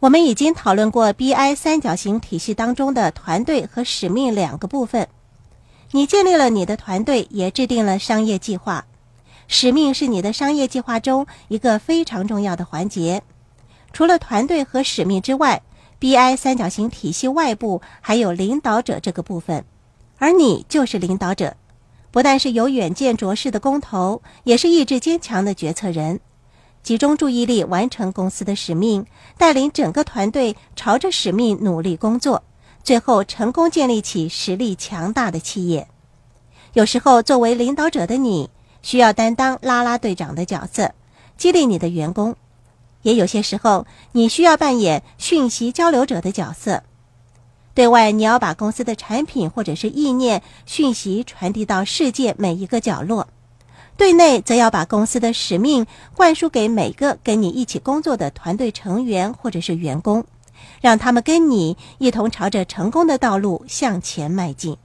我们已经讨论过 BI 三角形体系当中的团队和使命两个部分。你建立了你的团队，也制定了商业计划。使命是你的商业计划中一个非常重要的环节。除了团队和使命之外，BI 三角形体系外部还有领导者这个部分，而你就是领导者。不但是有远见卓识的工头，也是意志坚强的决策人。集中注意力完成公司的使命，带领整个团队朝着使命努力工作，最后成功建立起实力强大的企业。有时候，作为领导者的你，需要担当啦啦队长的角色，激励你的员工；也有些时候，你需要扮演讯息交流者的角色。对外，你要把公司的产品或者是意念、讯息传递到世界每一个角落。对内则要把公司的使命灌输给每个跟你一起工作的团队成员或者是员工，让他们跟你一同朝着成功的道路向前迈进。